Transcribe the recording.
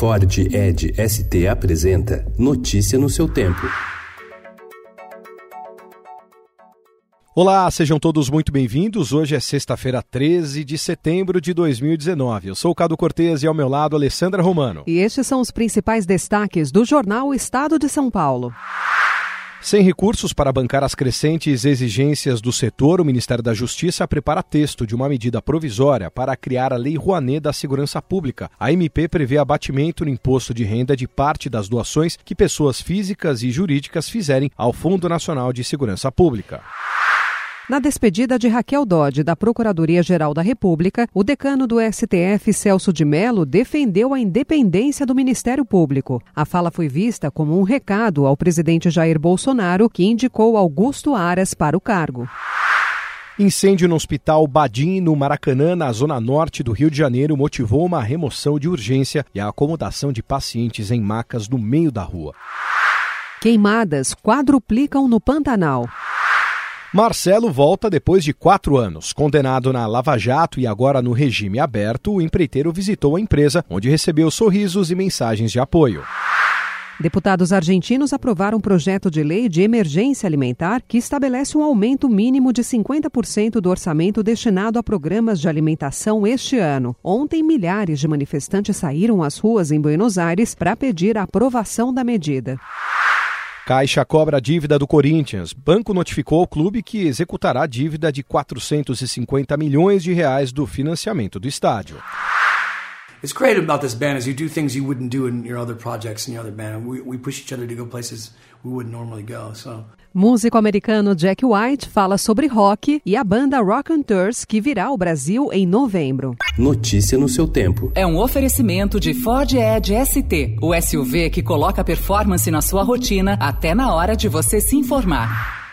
Ford Ed ST apresenta Notícia no seu tempo. Olá, sejam todos muito bem-vindos. Hoje é sexta-feira, 13 de setembro de 2019. Eu sou o Cado Cortez e ao meu lado, Alessandra Romano. E estes são os principais destaques do jornal Estado de São Paulo. Sem recursos para bancar as crescentes exigências do setor, o Ministério da Justiça prepara texto de uma medida provisória para criar a Lei Rouanet da Segurança Pública. A MP prevê abatimento no imposto de renda de parte das doações que pessoas físicas e jurídicas fizerem ao Fundo Nacional de Segurança Pública. Na despedida de Raquel Dodge da Procuradoria-Geral da República, o decano do STF, Celso de Mello, defendeu a independência do Ministério Público. A fala foi vista como um recado ao presidente Jair Bolsonaro, que indicou Augusto Aras para o cargo. Incêndio no Hospital Badim, no Maracanã, na zona norte do Rio de Janeiro, motivou uma remoção de urgência e a acomodação de pacientes em macas no meio da rua. Queimadas quadruplicam no Pantanal. Marcelo volta depois de quatro anos. Condenado na Lava Jato e agora no regime aberto, o empreiteiro visitou a empresa, onde recebeu sorrisos e mensagens de apoio. Deputados argentinos aprovaram um projeto de lei de emergência alimentar que estabelece um aumento mínimo de 50% do orçamento destinado a programas de alimentação este ano. Ontem, milhares de manifestantes saíram às ruas em Buenos Aires para pedir a aprovação da medida. Caixa cobra a dívida do Corinthians. Banco notificou ao clube que executará a dívida de 450 milhões de reais do financiamento do estádio. It's great about this band is you do things you wouldn't do in your other projects in your other band. We, we push each other to go places we wouldn't normally go. So Músico americano Jack White fala sobre rock e a banda Rock and Tours que virá ao Brasil em novembro. Notícia no seu tempo. É um oferecimento de Ford Edge ST, o SUV que coloca performance na sua rotina até na hora de você se informar.